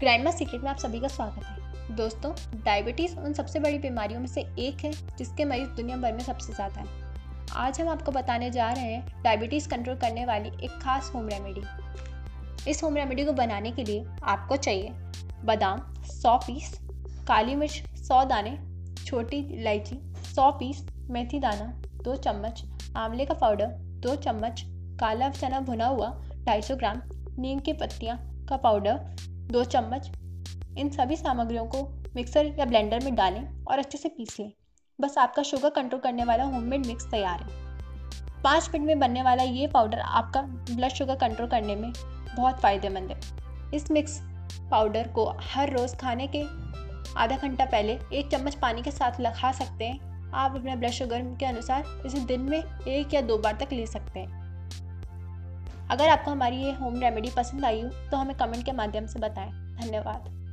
Grandma secret में आप सभी का स्वागत है। दोस्तों डायबिटीज़ उन सबसे बड़ी बीमारियों में से एक है, जिसके मरीज़ दुनिया भर में सबसे ज़्यादा है। आज हम आपको बताने जा रहे हैं डायबिटीज़ कंट्रोल करने वाली एक खास होम रेमेडी इस होम रेमेडी को बनाने के लिए आपको चाहिए बादाम, सौ पीस, काली मिर्च, सौ दाने, छोटी इलायची, सौ पीस मेथी दाना, दो चम्मच आंवले का पाउडर दो चम्मच काला चना भुना हुआ 250 ग्राम, नीम की पत्तियाँ का पाउडर दो चम्मच इन सभी सामग्रियों को मिक्सर या ब्लेंडर में डालें और अच्छे से पीस। लें बस आपका शुगर कंट्रोल करने वाला होममेड मिक्स तैयार है। पाँच मिनट में बनने वाला ये पाउडर आपका ब्लड शुगर कंट्रोल करने में बहुत फ़ायदेमंद है। इस मिक्स पाउडर को हर रोज़ खाने के आधा घंटा पहले एक चम्मच पानी के साथ खा सकते हैं। आप अपने ब्लड शुगर के अनुसार इसे दिन में एक या दो बार तक ले सकते हैं। अगर आपको हमारी ये होम रेमेडी पसंद आई हो तो हमें कमेंट के माध्यम से बताएँ। धन्यवाद।